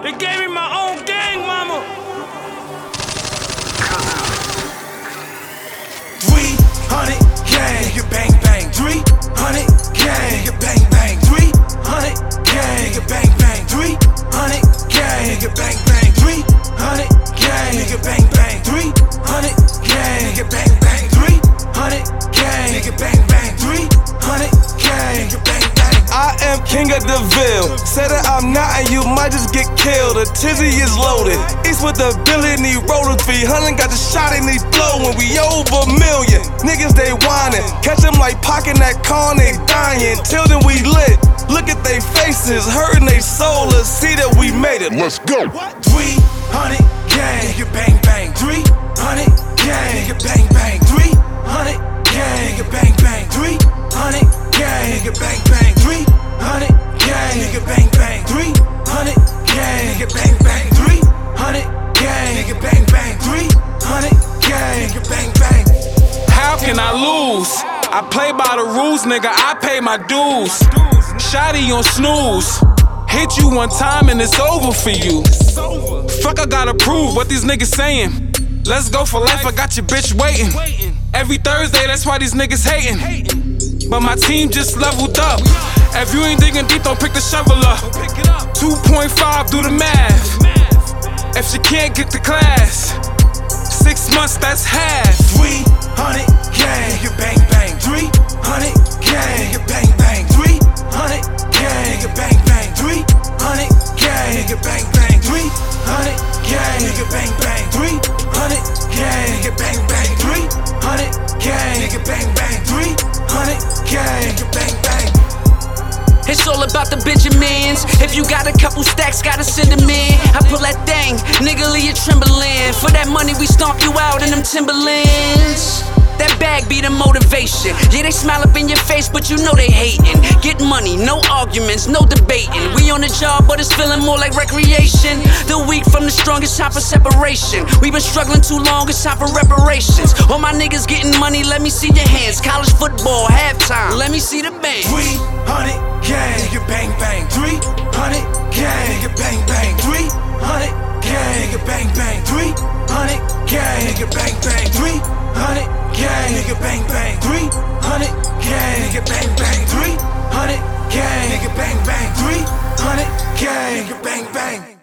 They gave me my own gang, mama. Three hundred gang, nigga bang bang. Three hundred gang, nigga bang bang. Three hundred gang, nigga bang bang. Three hundred gang, nigga bang bang. Three hundred gang, nigga bang bang. Three hundred gang, nigga bang bang. Three hundred gang, nigga bang bang. Three hundred gang, nigga bang. I am king of the ville. Said that I'm not, and you might just get killed. The tizzy is loaded. East with the billy and he rollers. 300 got the shot and he blow when we over a million. Niggas they whining. Catch them like pocking that corn, they dying. Till then we lit. Look at they faces, hurting they soul. Let's see that we made it. Let's go. 300 gang, nigga bang bang. 300 gang, nigga bang bang. Nigga bang bang. 300 gang, nigga bang bang. How can I lose? I play by the rules, nigga. I pay my dues. Shotty on snooze. Hit you one time and it's over for you. Fuck, I gotta prove what these niggas saying. Let's go for life, I got your bitch waiting. Every Thursday, that's why these niggas hating. But my team just leveled up. If you ain't digging deep, don't pick the shovel up. 2.5, do the math. If she can't get the class, six months, that's half. 300 gang, nigga bang bang. 300 gang, nigga bang bang. 300 gang, nigga bang bang. 300 gang, nigga bang bang. 300 gang, nigga bang bang. 300 gang, nigga bang bang. 300 gang, nigga bang bang. 300 gang, nigga bang bang. It's all about the Benjamins. If you got a couple stacks, gotta send them in. For that money, we stomp you out in them Timberlands. That bag be the motivation. Yeah, they smile up in your face, but you know they hating. Get money, no arguments, no debating. We on the job, but it's feeling more like recreation. The weak from the strongest, time for separation. we been struggling too long, it's time for reparations. All my niggas getting money, let me see your hands. College football, halftime, let me see the band. 300 gang, nigga bang bang, bang, bang.